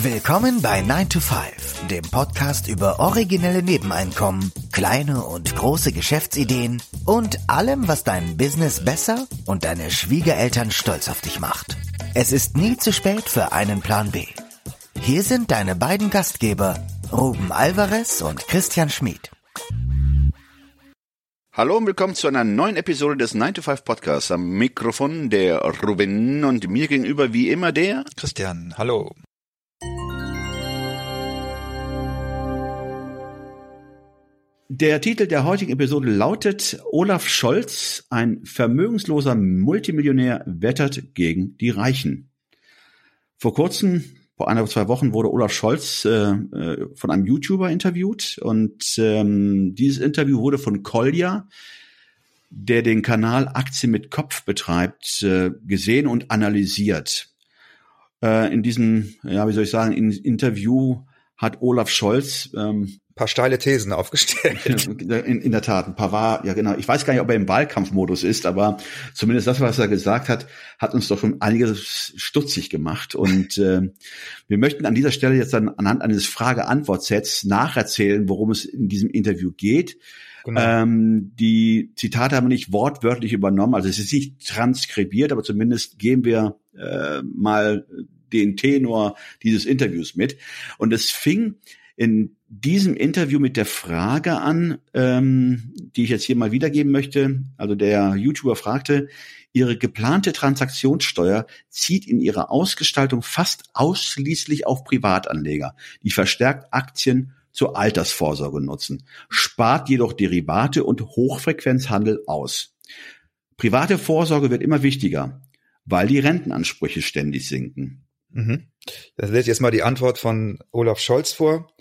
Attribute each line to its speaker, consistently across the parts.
Speaker 1: Willkommen bei 9 to 5, dem Podcast über originelle Nebeneinkommen, kleine und große Geschäftsideen und allem, was dein Business besser und deine Schwiegereltern stolz auf dich macht. Es ist nie zu spät für einen Plan B. Hier sind deine beiden Gastgeber, Ruben Alvarez und Christian Schmid.
Speaker 2: Hallo und willkommen zu einer neuen Episode des 9 to 5 Podcasts. Am Mikrofon der Ruben und mir gegenüber wie immer der
Speaker 3: Christian. Hallo.
Speaker 4: Der Titel der heutigen Episode lautet Olaf Scholz, ein vermögensloser Multimillionär wettert gegen die Reichen. Vor kurzem, vor einer oder zwei Wochen, wurde Olaf Scholz äh, äh, von einem YouTuber interviewt und ähm, dieses Interview wurde von Kolja, der den Kanal Aktien mit Kopf betreibt, äh, gesehen und analysiert. Äh, in diesem, ja, wie soll ich sagen, in Interview hat Olaf Scholz ähm,
Speaker 3: paar steile Thesen aufgestellt.
Speaker 4: In, in, der Tat, ein paar war, ja genau. Ich weiß gar nicht, ob er im Wahlkampfmodus ist, aber zumindest das, was er gesagt hat, hat uns doch schon einiges stutzig gemacht. Und äh, wir möchten an dieser Stelle jetzt dann anhand eines Frage-Antwort-Sets nacherzählen, worum es in diesem Interview geht. Genau. Ähm, die Zitate haben wir nicht wortwörtlich übernommen, also es ist nicht transkribiert, aber zumindest geben wir äh, mal den Tenor dieses Interviews mit. Und es fing in diesem Interview mit der Frage an, ähm, die ich jetzt hier mal wiedergeben möchte. Also der YouTuber fragte, Ihre geplante Transaktionssteuer zieht in ihrer Ausgestaltung fast ausschließlich auf Privatanleger, die verstärkt Aktien zur Altersvorsorge nutzen, spart jedoch Derivate und Hochfrequenzhandel aus. Private Vorsorge wird immer wichtiger, weil die Rentenansprüche ständig sinken.
Speaker 3: Mhm. Das lese ich jetzt mal die Antwort von Olaf Scholz vor.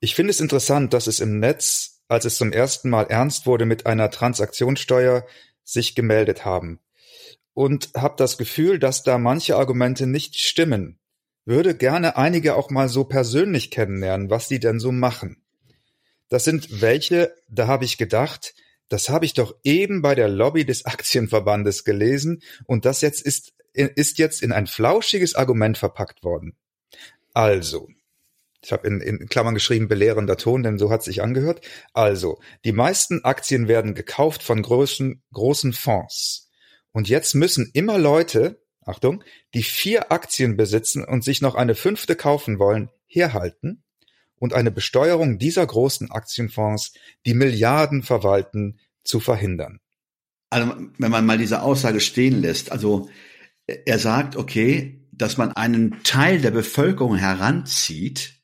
Speaker 3: Ich finde es interessant, dass es im Netz, als es zum ersten Mal ernst wurde mit einer Transaktionssteuer, sich gemeldet haben. Und habe das Gefühl, dass da manche Argumente nicht stimmen. Würde gerne einige auch mal so persönlich kennenlernen, was die denn so machen. Das sind welche, da habe ich gedacht, das habe ich doch eben bei der Lobby des Aktienverbandes gelesen und das jetzt ist, ist jetzt in ein flauschiges Argument verpackt worden. Also, ich habe in, in Klammern geschrieben, belehrender Ton, denn so hat sich angehört. Also, die meisten Aktien werden gekauft von großen, großen Fonds. Und jetzt müssen immer Leute, Achtung, die vier Aktien besitzen und sich noch eine fünfte kaufen wollen, herhalten und eine Besteuerung dieser großen Aktienfonds, die Milliarden verwalten, zu verhindern.
Speaker 4: Also, wenn man mal diese Aussage stehen lässt, also er sagt, okay, dass man einen Teil der Bevölkerung heranzieht,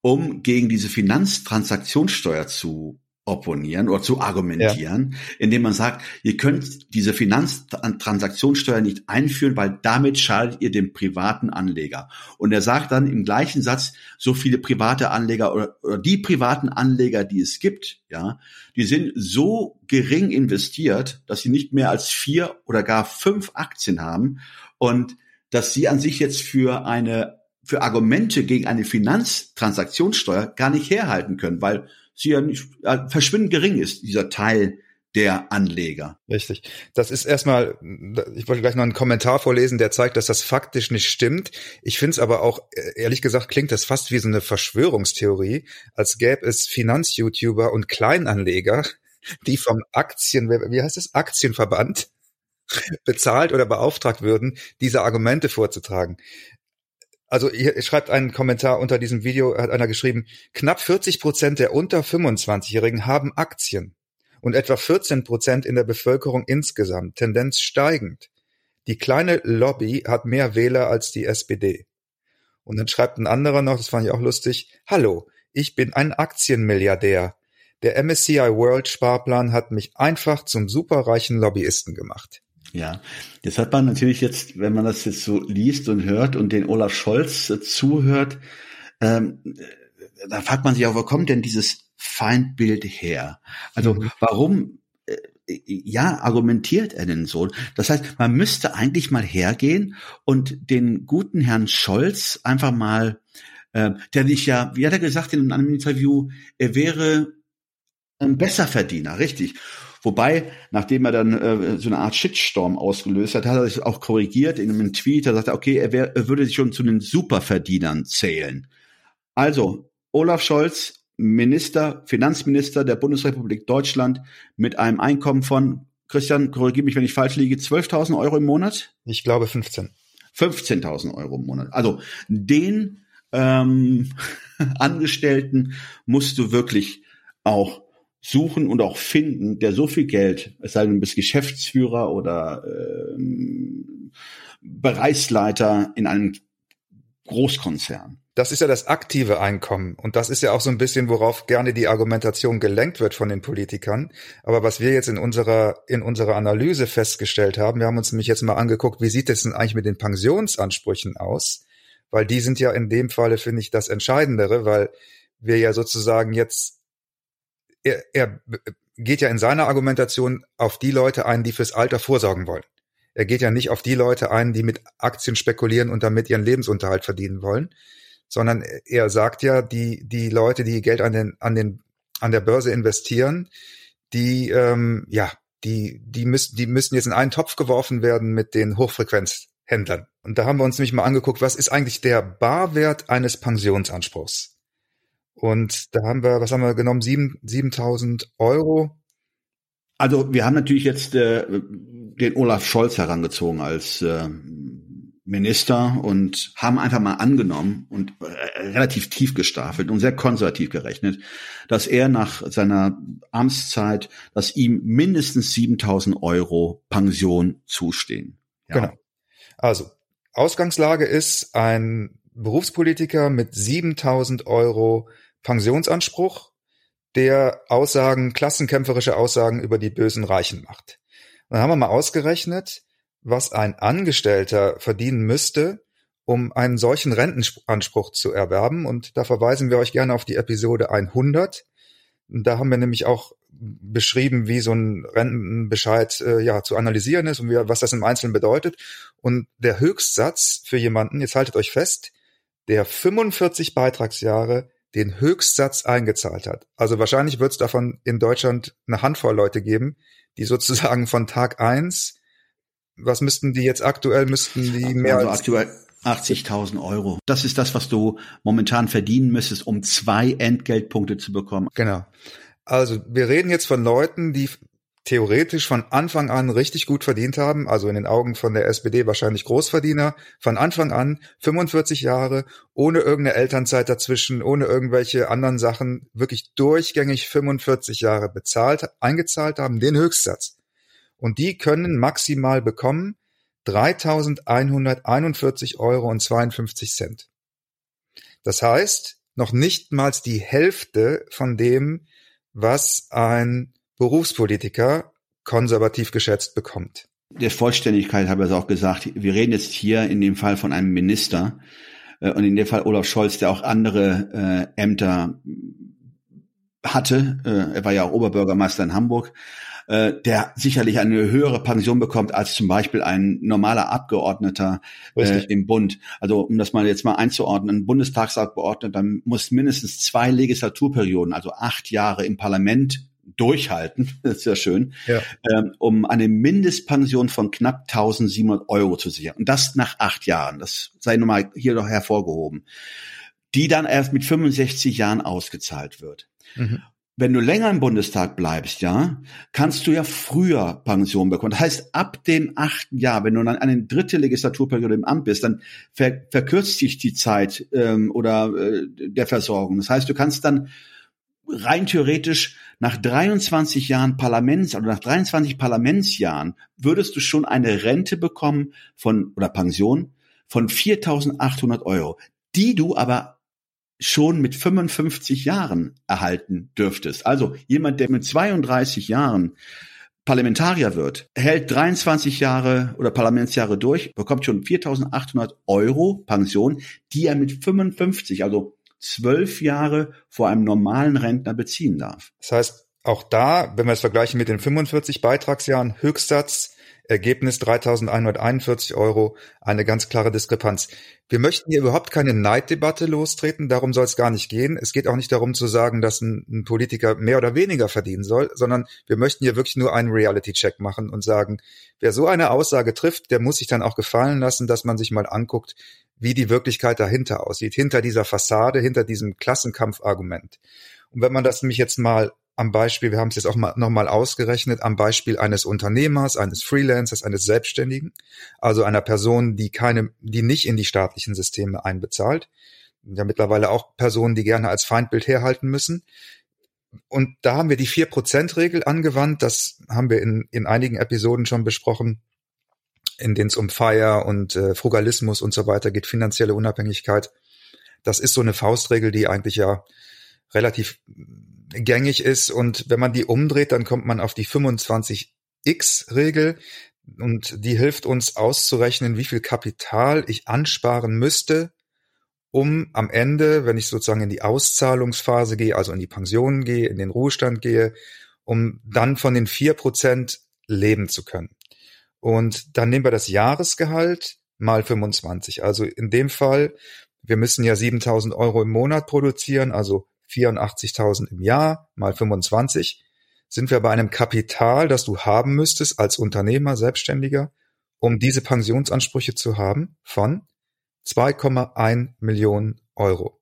Speaker 4: um gegen diese Finanztransaktionssteuer zu opponieren oder zu argumentieren, ja. indem man sagt, ihr könnt diese Finanztransaktionssteuer nicht einführen, weil damit schadet ihr dem privaten Anleger. Und er sagt dann im gleichen Satz, so viele private Anleger oder, oder die privaten Anleger, die es gibt, ja, die sind so gering investiert, dass sie nicht mehr als vier oder gar fünf Aktien haben und dass sie an sich jetzt für eine für Argumente gegen eine Finanztransaktionssteuer gar nicht herhalten können, weil sie ja nicht äh, verschwindend gering ist, dieser Teil der Anleger.
Speaker 3: Richtig. Das ist erstmal, ich wollte gleich noch einen Kommentar vorlesen, der zeigt, dass das faktisch nicht stimmt. Ich finde es aber auch, äh, ehrlich gesagt, klingt das fast wie so eine Verschwörungstheorie, als gäbe es Finanz-YouTuber und Kleinanleger, die vom Aktien, wie heißt es, Aktienverband bezahlt oder beauftragt würden, diese Argumente vorzutragen also hier schreibt einen Kommentar unter diesem Video, hat einer geschrieben, knapp 40 Prozent der unter 25-Jährigen haben Aktien und etwa 14 Prozent in der Bevölkerung insgesamt, Tendenz steigend. Die kleine Lobby hat mehr Wähler als die SPD. Und dann schreibt ein anderer noch, das fand ich auch lustig, Hallo, ich bin ein Aktienmilliardär. Der MSCI World Sparplan hat mich einfach zum superreichen Lobbyisten gemacht.
Speaker 4: Ja, das hat man natürlich jetzt, wenn man das jetzt so liest und hört und den Olaf Scholz äh, zuhört, ähm, da fragt man sich auch, wo kommt denn dieses Feindbild her? Also mhm. warum, äh, ja, argumentiert er denn so? Das heißt, man müsste eigentlich mal hergehen und den guten Herrn Scholz einfach mal, äh, der nicht ja, wie hat er gesagt in einem Interview, er wäre ein Besserverdiener, richtig. Wobei, nachdem er dann äh, so eine Art Shitstorm ausgelöst hat, hat er sich auch korrigiert in einem Tweet. Er sagte, okay, er, wär, er würde sich schon zu den Superverdienern zählen. Also, Olaf Scholz, Minister, Finanzminister der Bundesrepublik Deutschland mit einem Einkommen von, Christian, korrigiere mich, wenn ich falsch liege, 12.000 Euro im Monat?
Speaker 3: Ich glaube 15.
Speaker 4: 15.000 Euro im Monat. Also den ähm, Angestellten musst du wirklich auch suchen und auch finden, der so viel Geld, es sei denn, du bist Geschäftsführer oder ähm, Bereichsleiter in einem Großkonzern.
Speaker 3: Das ist ja das aktive Einkommen. Und das ist ja auch so ein bisschen, worauf gerne die Argumentation gelenkt wird von den Politikern. Aber was wir jetzt in unserer, in unserer Analyse festgestellt haben, wir haben uns nämlich jetzt mal angeguckt, wie sieht es denn eigentlich mit den Pensionsansprüchen aus? Weil die sind ja in dem Falle, finde ich, das Entscheidendere, weil wir ja sozusagen jetzt, er, er geht ja in seiner Argumentation auf die Leute ein, die fürs Alter vorsorgen wollen. Er geht ja nicht auf die Leute ein, die mit Aktien spekulieren und damit ihren Lebensunterhalt verdienen wollen, sondern er sagt ja, die, die Leute, die Geld an den, an den, an der Börse investieren, die, ähm, ja, die, die müssen, die müssen jetzt in einen Topf geworfen werden mit den Hochfrequenzhändlern. Und da haben wir uns nämlich mal angeguckt, was ist eigentlich der Barwert eines Pensionsanspruchs? Und da haben wir, was haben wir genommen? Sieben, 7000 Euro.
Speaker 4: Also wir haben natürlich jetzt äh, den Olaf Scholz herangezogen als äh, Minister und haben einfach mal angenommen und äh, relativ tief gestaffelt und sehr konservativ gerechnet, dass er nach seiner Amtszeit, dass ihm mindestens 7000 Euro Pension zustehen.
Speaker 3: Ja. Genau. Also Ausgangslage ist ein Berufspolitiker mit 7000 Euro Pensionsanspruch, der Aussagen, klassenkämpferische Aussagen über die bösen Reichen macht. dann haben wir mal ausgerechnet, was ein Angestellter verdienen müsste, um einen solchen Rentenanspruch zu erwerben. Und da verweisen wir euch gerne auf die Episode 100. Da haben wir nämlich auch beschrieben, wie so ein Rentenbescheid äh, ja zu analysieren ist und wie, was das im Einzelnen bedeutet. Und der Höchstsatz für jemanden, jetzt haltet euch fest, der 45 Beitragsjahre den Höchstsatz eingezahlt hat. Also wahrscheinlich wird es davon in Deutschland eine Handvoll Leute geben, die sozusagen von Tag eins was müssten die jetzt aktuell, müssten die mehr
Speaker 4: also als aktuell 80.000 Euro. Das ist das, was du momentan verdienen müsstest, um zwei Entgeltpunkte zu bekommen.
Speaker 3: Genau. Also wir reden jetzt von Leuten, die theoretisch von Anfang an richtig gut verdient haben, also in den Augen von der SPD wahrscheinlich Großverdiener, von Anfang an 45 Jahre, ohne irgendeine Elternzeit dazwischen, ohne irgendwelche anderen Sachen, wirklich durchgängig 45 Jahre bezahlt, eingezahlt haben, den Höchstsatz. Und die können maximal bekommen 3.141 Euro und 52 Cent. Das heißt, noch nicht mal die Hälfte von dem, was ein Berufspolitiker konservativ geschätzt bekommt.
Speaker 4: Der Vollständigkeit habe ich auch gesagt, wir reden jetzt hier in dem Fall von einem Minister äh, und in dem Fall Olaf Scholz, der auch andere äh, Ämter hatte. Äh, er war ja auch Oberbürgermeister in Hamburg äh, der sicherlich eine höhere Pension bekommt als zum Beispiel ein normaler Abgeordneter äh, im Bund. Also um das mal jetzt mal einzuordnen, ein Bundestagsabgeordneter muss mindestens zwei Legislaturperioden, also acht Jahre im Parlament durchhalten, das ist ja schön, ja. Ähm, um eine Mindestpension von knapp 1700 Euro zu sichern. Und das nach acht Jahren. Das sei nun mal hier doch hervorgehoben. Die dann erst mit 65 Jahren ausgezahlt wird. Mhm wenn du länger im Bundestag bleibst, ja, kannst du ja früher Pension bekommen. Das heißt, ab dem achten Jahr, wenn du dann eine dritte Legislaturperiode im Amt bist, dann ver verkürzt sich die Zeit ähm, oder äh, der Versorgung. Das heißt, du kannst dann rein theoretisch nach 23 Jahren Parlaments oder nach 23 Parlamentsjahren würdest du schon eine Rente bekommen von oder Pension von 4.800 Euro, die du aber schon mit 55 Jahren erhalten dürftest. Also jemand, der mit 32 Jahren Parlamentarier wird, hält 23 Jahre oder Parlamentsjahre durch, bekommt schon 4.800 Euro Pension, die er mit 55, also zwölf Jahre vor einem normalen Rentner beziehen darf.
Speaker 3: Das heißt, auch da, wenn wir es vergleichen mit den 45 Beitragsjahren, Höchstsatz Ergebnis 3.141 Euro, eine ganz klare Diskrepanz. Wir möchten hier überhaupt keine Neiddebatte lostreten, darum soll es gar nicht gehen. Es geht auch nicht darum zu sagen, dass ein, ein Politiker mehr oder weniger verdienen soll, sondern wir möchten hier wirklich nur einen Reality-Check machen und sagen, wer so eine Aussage trifft, der muss sich dann auch gefallen lassen, dass man sich mal anguckt, wie die Wirklichkeit dahinter aussieht, hinter dieser Fassade, hinter diesem Klassenkampfargument. Und wenn man das nämlich jetzt mal am Beispiel, wir haben es jetzt auch mal, nochmal ausgerechnet, am Beispiel eines Unternehmers, eines Freelancers, eines Selbstständigen, also einer Person, die keine, die nicht in die staatlichen Systeme einbezahlt. Ja, mittlerweile auch Personen, die gerne als Feindbild herhalten müssen. Und da haben wir die vier Prozent Regel angewandt. Das haben wir in, in einigen Episoden schon besprochen, in denen es um Feier und äh, Frugalismus und so weiter geht, finanzielle Unabhängigkeit. Das ist so eine Faustregel, die eigentlich ja relativ gängig ist. Und wenn man die umdreht, dann kommt man auf die 25x-Regel. Und die hilft uns auszurechnen, wie viel Kapital ich ansparen müsste, um am Ende, wenn ich sozusagen in die Auszahlungsphase gehe, also in die Pension gehe, in den Ruhestand gehe, um dann von den vier Prozent leben zu können. Und dann nehmen wir das Jahresgehalt mal 25. Also in dem Fall, wir müssen ja 7000 Euro im Monat produzieren, also 84.000 im Jahr mal 25, sind wir bei einem Kapital, das du haben müsstest als Unternehmer, Selbstständiger, um diese Pensionsansprüche zu haben, von 2,1 Millionen Euro.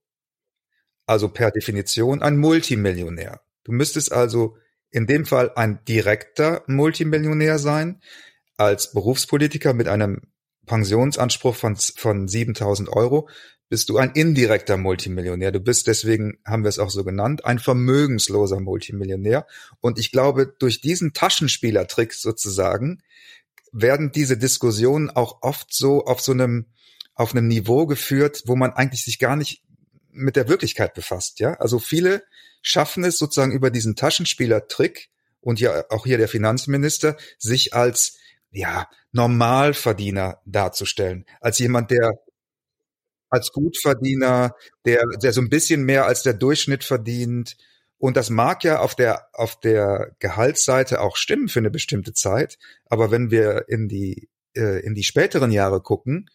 Speaker 3: Also per Definition ein Multimillionär. Du müsstest also in dem Fall ein direkter Multimillionär sein, als Berufspolitiker mit einem Pensionsanspruch von, von 7000 Euro bist du ein indirekter Multimillionär. Du bist deswegen, haben wir es auch so genannt, ein vermögensloser Multimillionär. Und ich glaube, durch diesen Taschenspielertrick sozusagen werden diese Diskussionen auch oft so auf so einem, auf einem Niveau geführt, wo man eigentlich sich gar nicht mit der Wirklichkeit befasst, ja. Also viele schaffen es sozusagen über diesen Taschenspielertrick und ja auch hier der Finanzminister, sich als ja, Normalverdiener darzustellen, als jemand, der als Gutverdiener, der, der so ein bisschen mehr als der Durchschnitt verdient. Und das mag ja auf der, auf der Gehaltsseite auch stimmen für eine bestimmte Zeit. Aber wenn wir in die, äh, in die späteren Jahre gucken,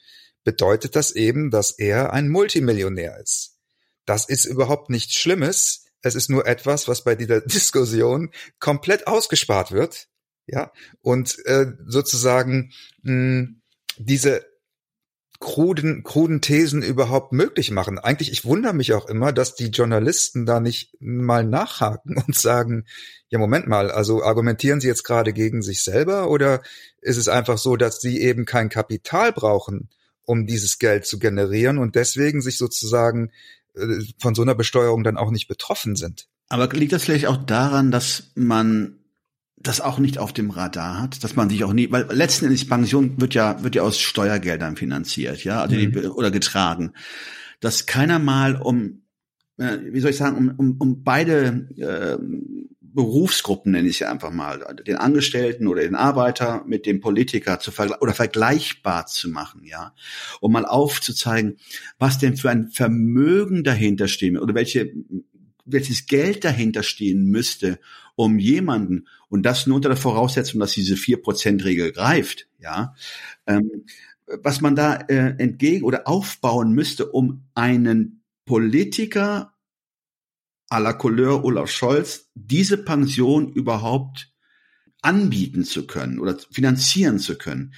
Speaker 3: bedeutet das eben, dass er ein Multimillionär ist. Das ist überhaupt nichts Schlimmes. Es ist nur etwas, was bei dieser Diskussion komplett ausgespart wird. Ja, und äh, sozusagen mh, diese kruden, kruden Thesen überhaupt möglich machen. Eigentlich, ich wundere mich auch immer, dass die Journalisten da nicht mal nachhaken und sagen, ja, Moment mal, also argumentieren Sie jetzt gerade gegen sich selber oder ist es einfach so, dass Sie eben kein Kapital brauchen, um dieses Geld zu generieren und deswegen sich sozusagen äh, von so einer Besteuerung dann auch nicht betroffen sind?
Speaker 4: Aber liegt das vielleicht auch daran, dass man das auch nicht auf dem Radar hat, dass man sich auch nie, weil letzten Endes Pension wird ja wird ja aus Steuergeldern finanziert, ja, also mhm. die, oder getragen, dass keiner mal um, äh, wie soll ich sagen, um, um, um beide äh, Berufsgruppen nenne ich ja einfach mal, den Angestellten oder den Arbeiter mit dem Politiker zu vergle oder vergleichbar zu machen, ja, um mal aufzuzeigen, was denn für ein Vermögen dahinter stehen oder welche welches Geld dahinter stehen müsste, um jemanden, und das nur unter der Voraussetzung, dass diese vier Prozent Regel greift, ja, ähm, was man da äh, entgegen oder aufbauen müsste, um einen Politiker à la Couleur Olaf Scholz diese Pension überhaupt anbieten zu können oder finanzieren zu können.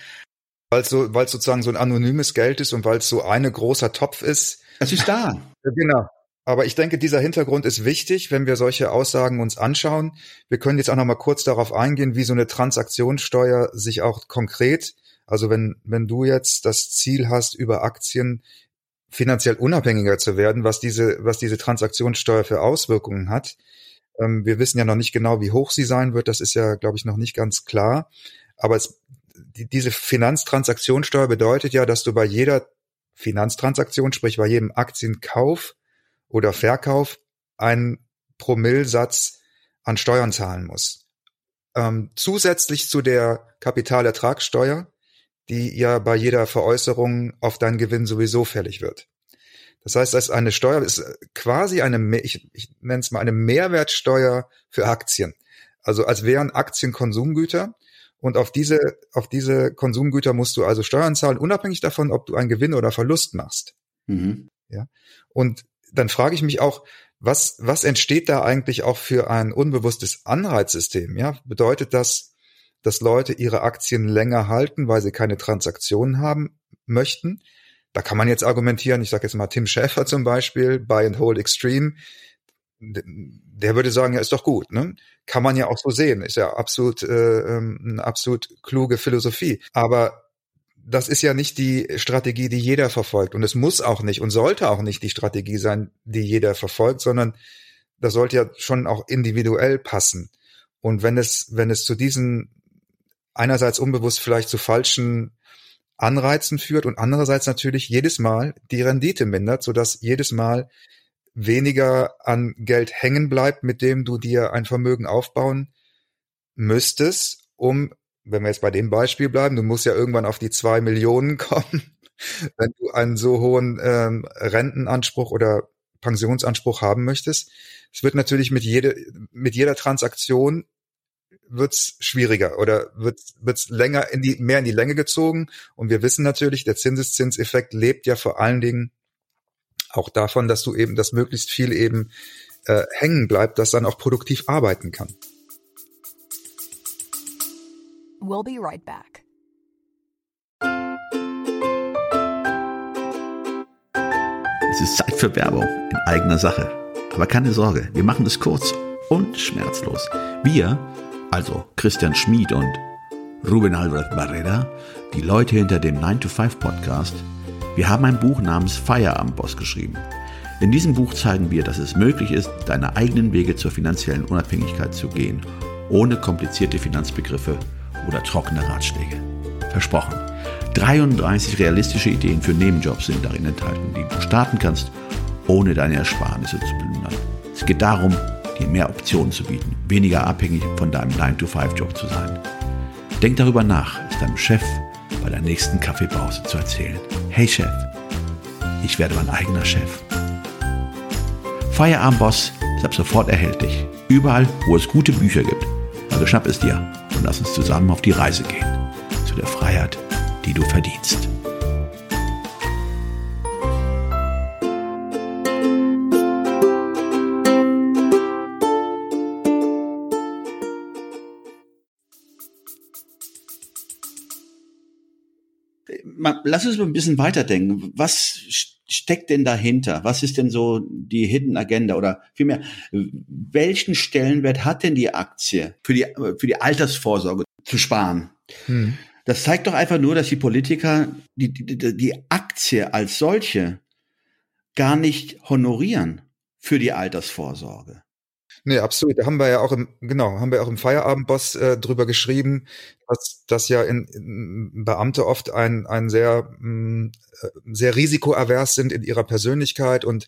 Speaker 3: Weil so, weil sozusagen so ein anonymes Geld ist und weil es so eine großer Topf ist.
Speaker 4: Es ist da.
Speaker 3: genau. Aber ich denke, dieser Hintergrund ist wichtig, wenn wir solche Aussagen uns anschauen. Wir können jetzt auch noch mal kurz darauf eingehen, wie so eine Transaktionssteuer sich auch konkret, also wenn, wenn du jetzt das Ziel hast, über Aktien finanziell unabhängiger zu werden, was diese, was diese Transaktionssteuer für Auswirkungen hat. Ähm, wir wissen ja noch nicht genau, wie hoch sie sein wird. Das ist ja, glaube ich, noch nicht ganz klar. Aber es, die, diese Finanztransaktionssteuer bedeutet ja, dass du bei jeder Finanztransaktion, sprich bei jedem Aktienkauf, oder Verkauf einen Promillsatz an Steuern zahlen muss. Ähm, zusätzlich zu der Kapitalertragssteuer, die ja bei jeder Veräußerung auf deinen Gewinn sowieso fällig wird. Das heißt, das ist eine Steuer, ist quasi eine, ich, ich nenne es mal eine Mehrwertsteuer für Aktien. Also als wären Aktien Konsumgüter Und auf diese, auf diese Konsumgüter musst du also Steuern zahlen, unabhängig davon, ob du einen Gewinn oder Verlust machst. Mhm. Ja. Und dann frage ich mich auch, was, was entsteht da eigentlich auch für ein unbewusstes Anreizsystem? Ja, bedeutet das, dass Leute ihre Aktien länger halten, weil sie keine Transaktionen haben möchten? Da kann man jetzt argumentieren, ich sage jetzt mal Tim Schäfer zum Beispiel, Buy and Hold Extreme, der würde sagen, ja, ist doch gut, ne? Kann man ja auch so sehen, ist ja absolut äh, ähm, eine absolut kluge Philosophie. Aber das ist ja nicht die Strategie, die jeder verfolgt. Und es muss auch nicht und sollte auch nicht die Strategie sein, die jeder verfolgt, sondern das sollte ja schon auch individuell passen. Und wenn es, wenn es zu diesen einerseits unbewusst vielleicht zu falschen Anreizen führt und andererseits natürlich jedes Mal die Rendite mindert, sodass jedes Mal weniger an Geld hängen bleibt, mit dem du dir ein Vermögen aufbauen müsstest, um wenn wir jetzt bei dem Beispiel bleiben, du musst ja irgendwann auf die zwei Millionen kommen, wenn du einen so hohen ähm, Rentenanspruch oder Pensionsanspruch haben möchtest. Es wird natürlich mit jede, mit jeder Transaktion wird's schwieriger oder wird wird's länger in die mehr in die Länge gezogen und wir wissen natürlich, der Zinseszinseffekt lebt ja vor allen Dingen auch davon, dass du eben, dass möglichst viel eben äh, hängen bleibt, das dann auch produktiv arbeiten kann. We'll be right back.
Speaker 4: Es ist Zeit für Werbung in eigener Sache. Aber keine Sorge, wir machen es kurz und schmerzlos. Wir, also Christian Schmid und Ruben Albert Barrera, die Leute hinter dem 9-to-5 Podcast, wir haben ein Buch namens Feierabendboss geschrieben. In diesem Buch zeigen wir, dass es möglich ist, deine eigenen Wege zur finanziellen Unabhängigkeit zu gehen, ohne komplizierte Finanzbegriffe oder trockene Ratschläge. Versprochen. 33 realistische Ideen für Nebenjobs sind darin enthalten, die du starten kannst, ohne deine Ersparnisse zu plündern. Es geht darum, dir mehr Optionen zu bieten, weniger abhängig von deinem 9-to-5-Job zu sein. Denk darüber nach, es deinem Chef bei der nächsten Kaffeepause zu erzählen. Hey Chef, ich werde mein eigener Chef. Feierabendboss ist ab sofort erhältlich. Überall, wo es gute Bücher gibt. Also schnapp es dir lass uns zusammen auf die Reise gehen. Zu der Freiheit, die du verdienst. Lass uns mal ein bisschen weiterdenken. Was steckt denn dahinter? Was ist denn so die Hidden Agenda oder vielmehr, welchen Stellenwert hat denn die Aktie für die, für die Altersvorsorge zu sparen? Hm. Das zeigt doch einfach nur, dass die Politiker die, die, die Aktie als solche gar nicht honorieren für die Altersvorsorge.
Speaker 3: Nee, absolut. Da haben wir ja auch im, genau, haben wir auch im Feierabendboss äh, drüber geschrieben, dass, dass ja in, in Beamte oft ein, ein sehr, mh, mm, äh, sehr risikoavers sind in ihrer Persönlichkeit und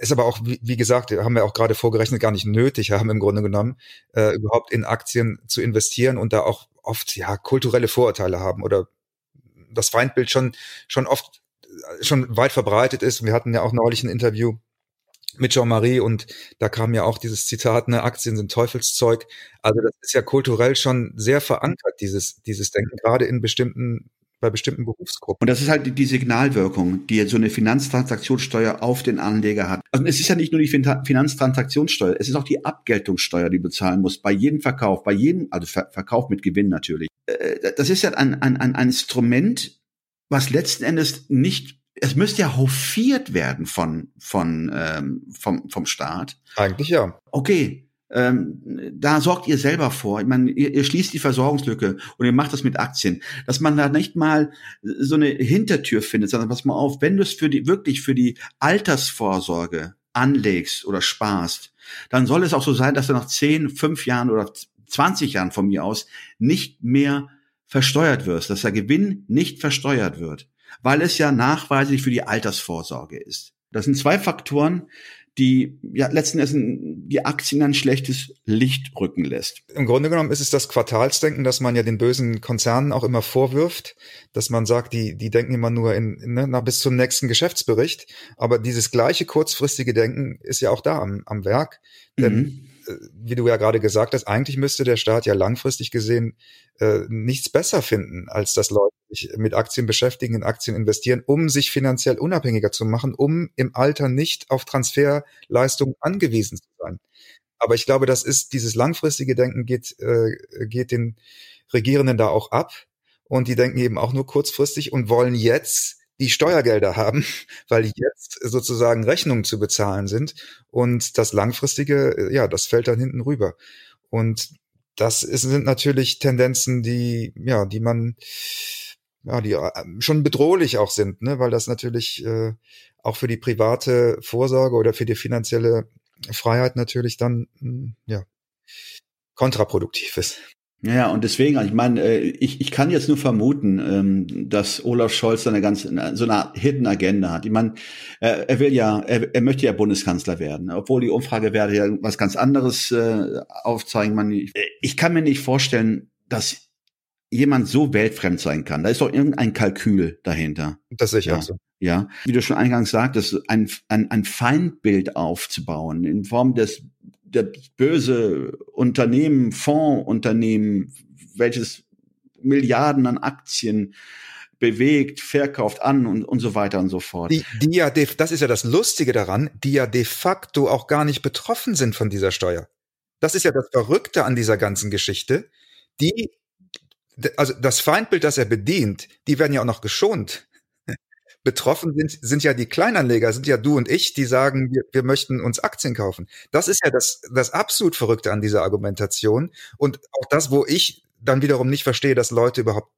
Speaker 3: ist aber auch, wie, wie gesagt, haben wir auch gerade vorgerechnet, gar nicht nötig haben im Grunde genommen, äh, überhaupt in Aktien zu investieren und da auch oft ja kulturelle Vorurteile haben oder das Feindbild schon schon oft äh, schon weit verbreitet ist. Wir hatten ja auch neulich ein Interview mit Jean-Marie und da kam ja auch dieses Zitat, ne, Aktien sind Teufelszeug. Also das ist ja kulturell schon sehr verankert, dieses, dieses Denken, gerade in bestimmten bei bestimmten Berufsgruppen.
Speaker 4: Und das ist halt die Signalwirkung, die so eine Finanztransaktionssteuer auf den Anleger hat. Also es ist ja nicht nur die Finanztransaktionssteuer, es ist auch die Abgeltungssteuer, die du bezahlen musst bei jedem Verkauf, bei jedem, also Verkauf mit Gewinn natürlich. Äh, das ist ja ein, ein, ein Instrument, was letzten Endes nicht es müsste ja hofiert werden von, von, ähm, vom, vom Staat.
Speaker 3: Eigentlich ja.
Speaker 4: Okay, ähm, da sorgt ihr selber vor. Ich meine, ihr, ihr schließt die Versorgungslücke und ihr macht das mit Aktien. Dass man da nicht mal so eine Hintertür findet, sondern pass mal auf, wenn du es für die, wirklich für die Altersvorsorge anlegst oder sparst, dann soll es auch so sein, dass du nach 10, 5 Jahren oder 20 Jahren von mir aus nicht mehr versteuert wirst, dass der Gewinn nicht versteuert wird weil es ja nachweislich für die Altersvorsorge ist. Das sind zwei Faktoren, die ja letzten Endes die Aktien ein schlechtes Licht rücken lässt.
Speaker 3: Im Grunde genommen ist es das Quartalsdenken, das man ja den bösen Konzernen auch immer vorwirft, dass man sagt, die, die denken immer nur in, ne, nach bis zum nächsten Geschäftsbericht. Aber dieses gleiche kurzfristige Denken ist ja auch da am, am Werk. Denn mhm. Äh, wie du ja gerade gesagt hast, eigentlich müsste der Staat ja langfristig gesehen äh, nichts besser finden, als dass Leute sich mit Aktien beschäftigen, in Aktien investieren, um sich finanziell unabhängiger zu machen, um im Alter nicht auf Transferleistungen angewiesen zu sein. Aber ich glaube, das ist dieses langfristige Denken geht, äh, geht den Regierenden da auch ab. Und die denken eben auch nur kurzfristig und wollen jetzt die Steuergelder haben, weil jetzt sozusagen Rechnungen zu bezahlen sind. Und das langfristige, ja, das fällt dann hinten rüber. Und das ist, sind natürlich Tendenzen, die, ja, die man, ja, die äh, schon bedrohlich auch sind, ne, weil das natürlich äh, auch für die private Vorsorge oder für die finanzielle Freiheit natürlich dann, hm, ja, kontraproduktiv ist.
Speaker 4: Ja, und deswegen, also ich meine, äh, ich, ich kann jetzt nur vermuten, ähm, dass Olaf Scholz eine ganz so eine Hidden Agenda hat. Ich meine, er will ja, er, er möchte ja Bundeskanzler werden, obwohl die Umfragewerte ja was ganz anderes äh, aufzeigen. Ich kann mir nicht vorstellen, dass jemand so weltfremd sein kann. Da ist doch irgendein Kalkül dahinter.
Speaker 3: Das sehe ich
Speaker 4: ja.
Speaker 3: auch so.
Speaker 4: Ja, wie du schon eingangs sagtest, ein, ein, ein Feindbild aufzubauen in Form des der böse Unternehmen, Fondsunternehmen, welches Milliarden an Aktien bewegt, verkauft an und, und so weiter und so fort.
Speaker 3: Die, die ja, das ist ja das Lustige daran, die ja de facto auch gar nicht betroffen sind von dieser Steuer. Das ist ja das Verrückte an dieser ganzen Geschichte. Die, also das Feindbild, das er bedient, die werden ja auch noch geschont betroffen sind, sind ja die Kleinanleger, sind ja du und ich, die sagen, wir, wir möchten uns Aktien kaufen. Das ist ja das, das absolut Verrückte an dieser Argumentation. Und auch das, wo ich dann wiederum nicht verstehe, dass Leute überhaupt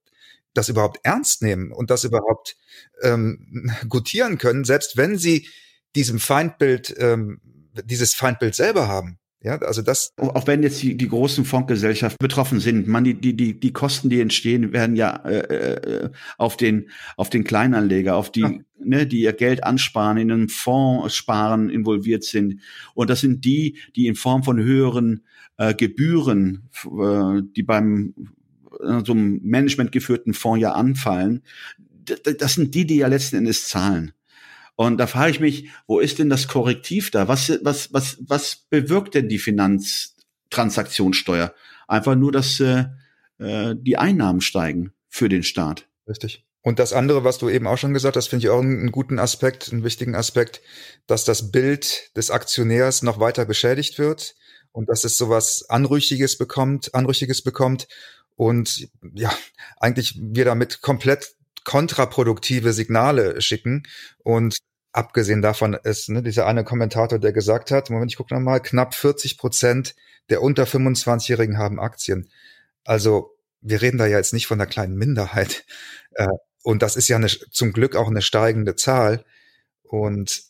Speaker 3: das überhaupt ernst nehmen und das überhaupt ähm, gutieren können, selbst wenn sie diesem Feindbild, ähm, dieses Feindbild selber haben. Ja, also das.
Speaker 4: Auch wenn jetzt die, die großen Fondsgesellschaften betroffen sind, man, die, die, die, die Kosten, die entstehen, werden ja äh, äh, auf den, auf den Kleinanleger, auf die, ja. ne, die ihr Geld ansparen, in einem Fonds sparen, involviert sind. Und das sind die, die in Form von höheren äh, Gebühren, äh, die beim äh, so einem Management geführten Fonds ja anfallen, das sind die, die ja letzten Endes zahlen. Und da frage ich mich, wo ist denn das Korrektiv da? Was, was, was, was bewirkt denn die Finanztransaktionssteuer? Einfach nur, dass äh, äh, die Einnahmen steigen für den Staat.
Speaker 3: Richtig. Und das andere, was du eben auch schon gesagt hast, finde ich auch einen guten Aspekt, einen wichtigen Aspekt, dass das Bild des Aktionärs noch weiter beschädigt wird und dass es sowas Anrüchiges bekommt, Anrüchiges bekommt und ja, eigentlich wir damit komplett kontraproduktive Signale schicken. Und abgesehen davon ist ne, dieser eine Kommentator, der gesagt hat, Moment, ich gucke nochmal, knapp 40 Prozent der unter 25-Jährigen haben Aktien. Also wir reden da ja jetzt nicht von einer kleinen Minderheit. Äh, und das ist ja eine, zum Glück auch eine steigende Zahl. Und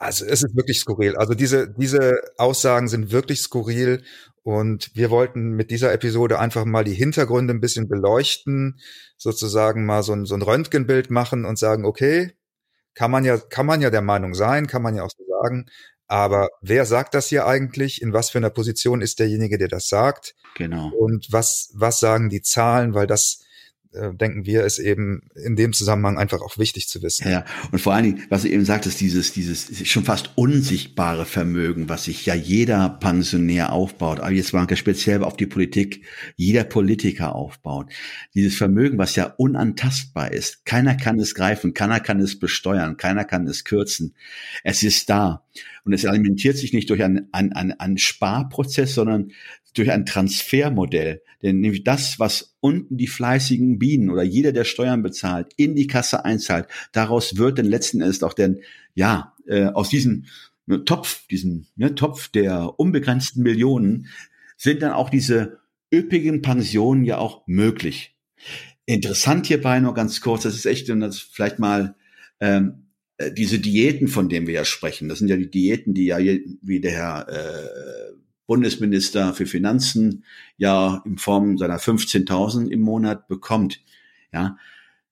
Speaker 3: also es ist wirklich skurril. Also diese, diese Aussagen sind wirklich skurril und wir wollten mit dieser Episode einfach mal die Hintergründe ein bisschen beleuchten, sozusagen mal so ein, so ein Röntgenbild machen und sagen, okay, kann man ja, kann man ja der Meinung sein, kann man ja auch so sagen. Aber wer sagt das hier eigentlich? In was für einer Position ist derjenige, der das sagt?
Speaker 4: Genau.
Speaker 3: Und was, was sagen die Zahlen? Weil das äh, denken wir, ist eben in dem Zusammenhang einfach auch wichtig zu wissen.
Speaker 4: Ja, und vor allen Dingen, was du eben sagtest, dieses, dieses schon fast unsichtbare Vermögen, was sich ja jeder Pensionär aufbaut, aber jetzt mal speziell auf die Politik, jeder Politiker aufbaut. Dieses Vermögen, was ja unantastbar ist. Keiner kann es greifen, keiner kann es besteuern, keiner kann es kürzen. Es ist da. Und es alimentiert sich nicht durch einen, einen, einen Sparprozess, sondern durch ein Transfermodell. Denn nämlich das, was unten die fleißigen Bienen oder jeder, der Steuern bezahlt, in die Kasse einzahlt, daraus wird dann letzten Endes auch denn, ja, äh, aus diesem ne, Topf, diesem ne, Topf der unbegrenzten Millionen, sind dann auch diese üppigen Pensionen ja auch möglich. Interessant hierbei nur ganz kurz, das ist echt, und das vielleicht mal ähm, äh, diese Diäten, von denen wir ja sprechen, das sind ja die Diäten, die ja, wie der Herr äh, Bundesminister für Finanzen ja in Form seiner 15.000 im Monat bekommt. Ja,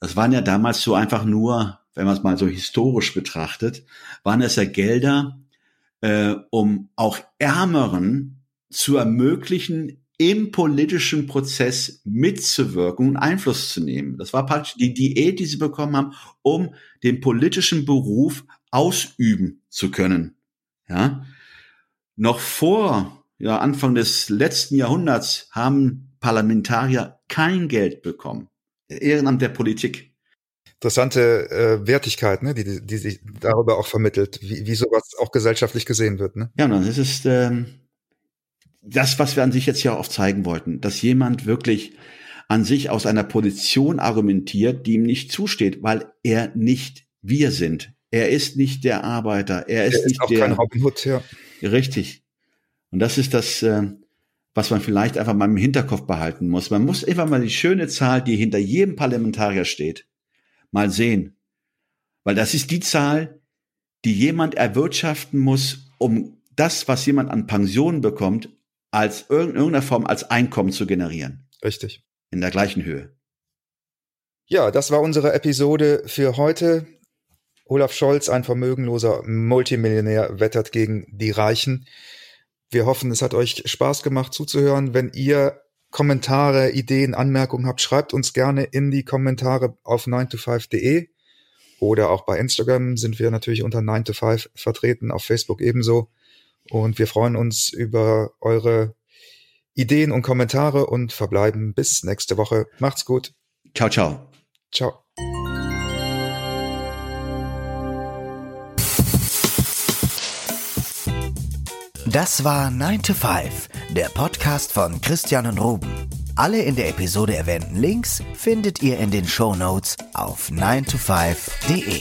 Speaker 4: das waren ja damals so einfach nur, wenn man es mal so historisch betrachtet, waren es ja Gelder, äh, um auch Ärmeren zu ermöglichen, im politischen Prozess mitzuwirken und Einfluss zu nehmen. Das war praktisch die Diät, die sie bekommen haben, um den politischen Beruf ausüben zu können. Ja, noch vor ja, Anfang des letzten Jahrhunderts haben Parlamentarier kein Geld bekommen. Ehrenamt der Politik.
Speaker 3: Interessante äh, Wertigkeit, ne, die, die sich darüber auch vermittelt, wie, wie sowas auch gesellschaftlich gesehen wird. Ne?
Speaker 4: Ja, das ist ähm, das, was wir an sich jetzt ja oft zeigen wollten, dass jemand wirklich an sich aus einer Position argumentiert, die ihm nicht zusteht, weil er nicht wir sind. Er ist nicht der Arbeiter. Er ist, er ist nicht
Speaker 3: auch
Speaker 4: der.
Speaker 3: Kein Robin Hood, ja.
Speaker 4: Richtig. Und das ist das, äh, was man vielleicht einfach mal im Hinterkopf behalten muss. Man muss einfach mal die schöne Zahl, die hinter jedem Parlamentarier steht, mal sehen. Weil das ist die Zahl, die jemand erwirtschaften muss, um das, was jemand an Pensionen bekommt, als in irgendeiner Form als Einkommen zu generieren.
Speaker 3: Richtig.
Speaker 4: In der gleichen Höhe.
Speaker 3: Ja, das war unsere Episode für heute. Olaf Scholz, ein vermögenloser Multimillionär, wettert gegen die Reichen. Wir hoffen, es hat euch Spaß gemacht zuzuhören. Wenn ihr Kommentare, Ideen, Anmerkungen habt, schreibt uns gerne in die Kommentare auf 9to5.de oder auch bei Instagram sind wir natürlich unter 9to5 vertreten, auf Facebook ebenso. Und wir freuen uns über eure Ideen und Kommentare und verbleiben bis nächste Woche. Macht's gut.
Speaker 4: Ciao, ciao.
Speaker 3: Ciao.
Speaker 1: Das war 9 to 5, der Podcast von Christian und Ruben. Alle in der Episode erwähnten Links findet ihr in den Show Notes auf 9to5.de.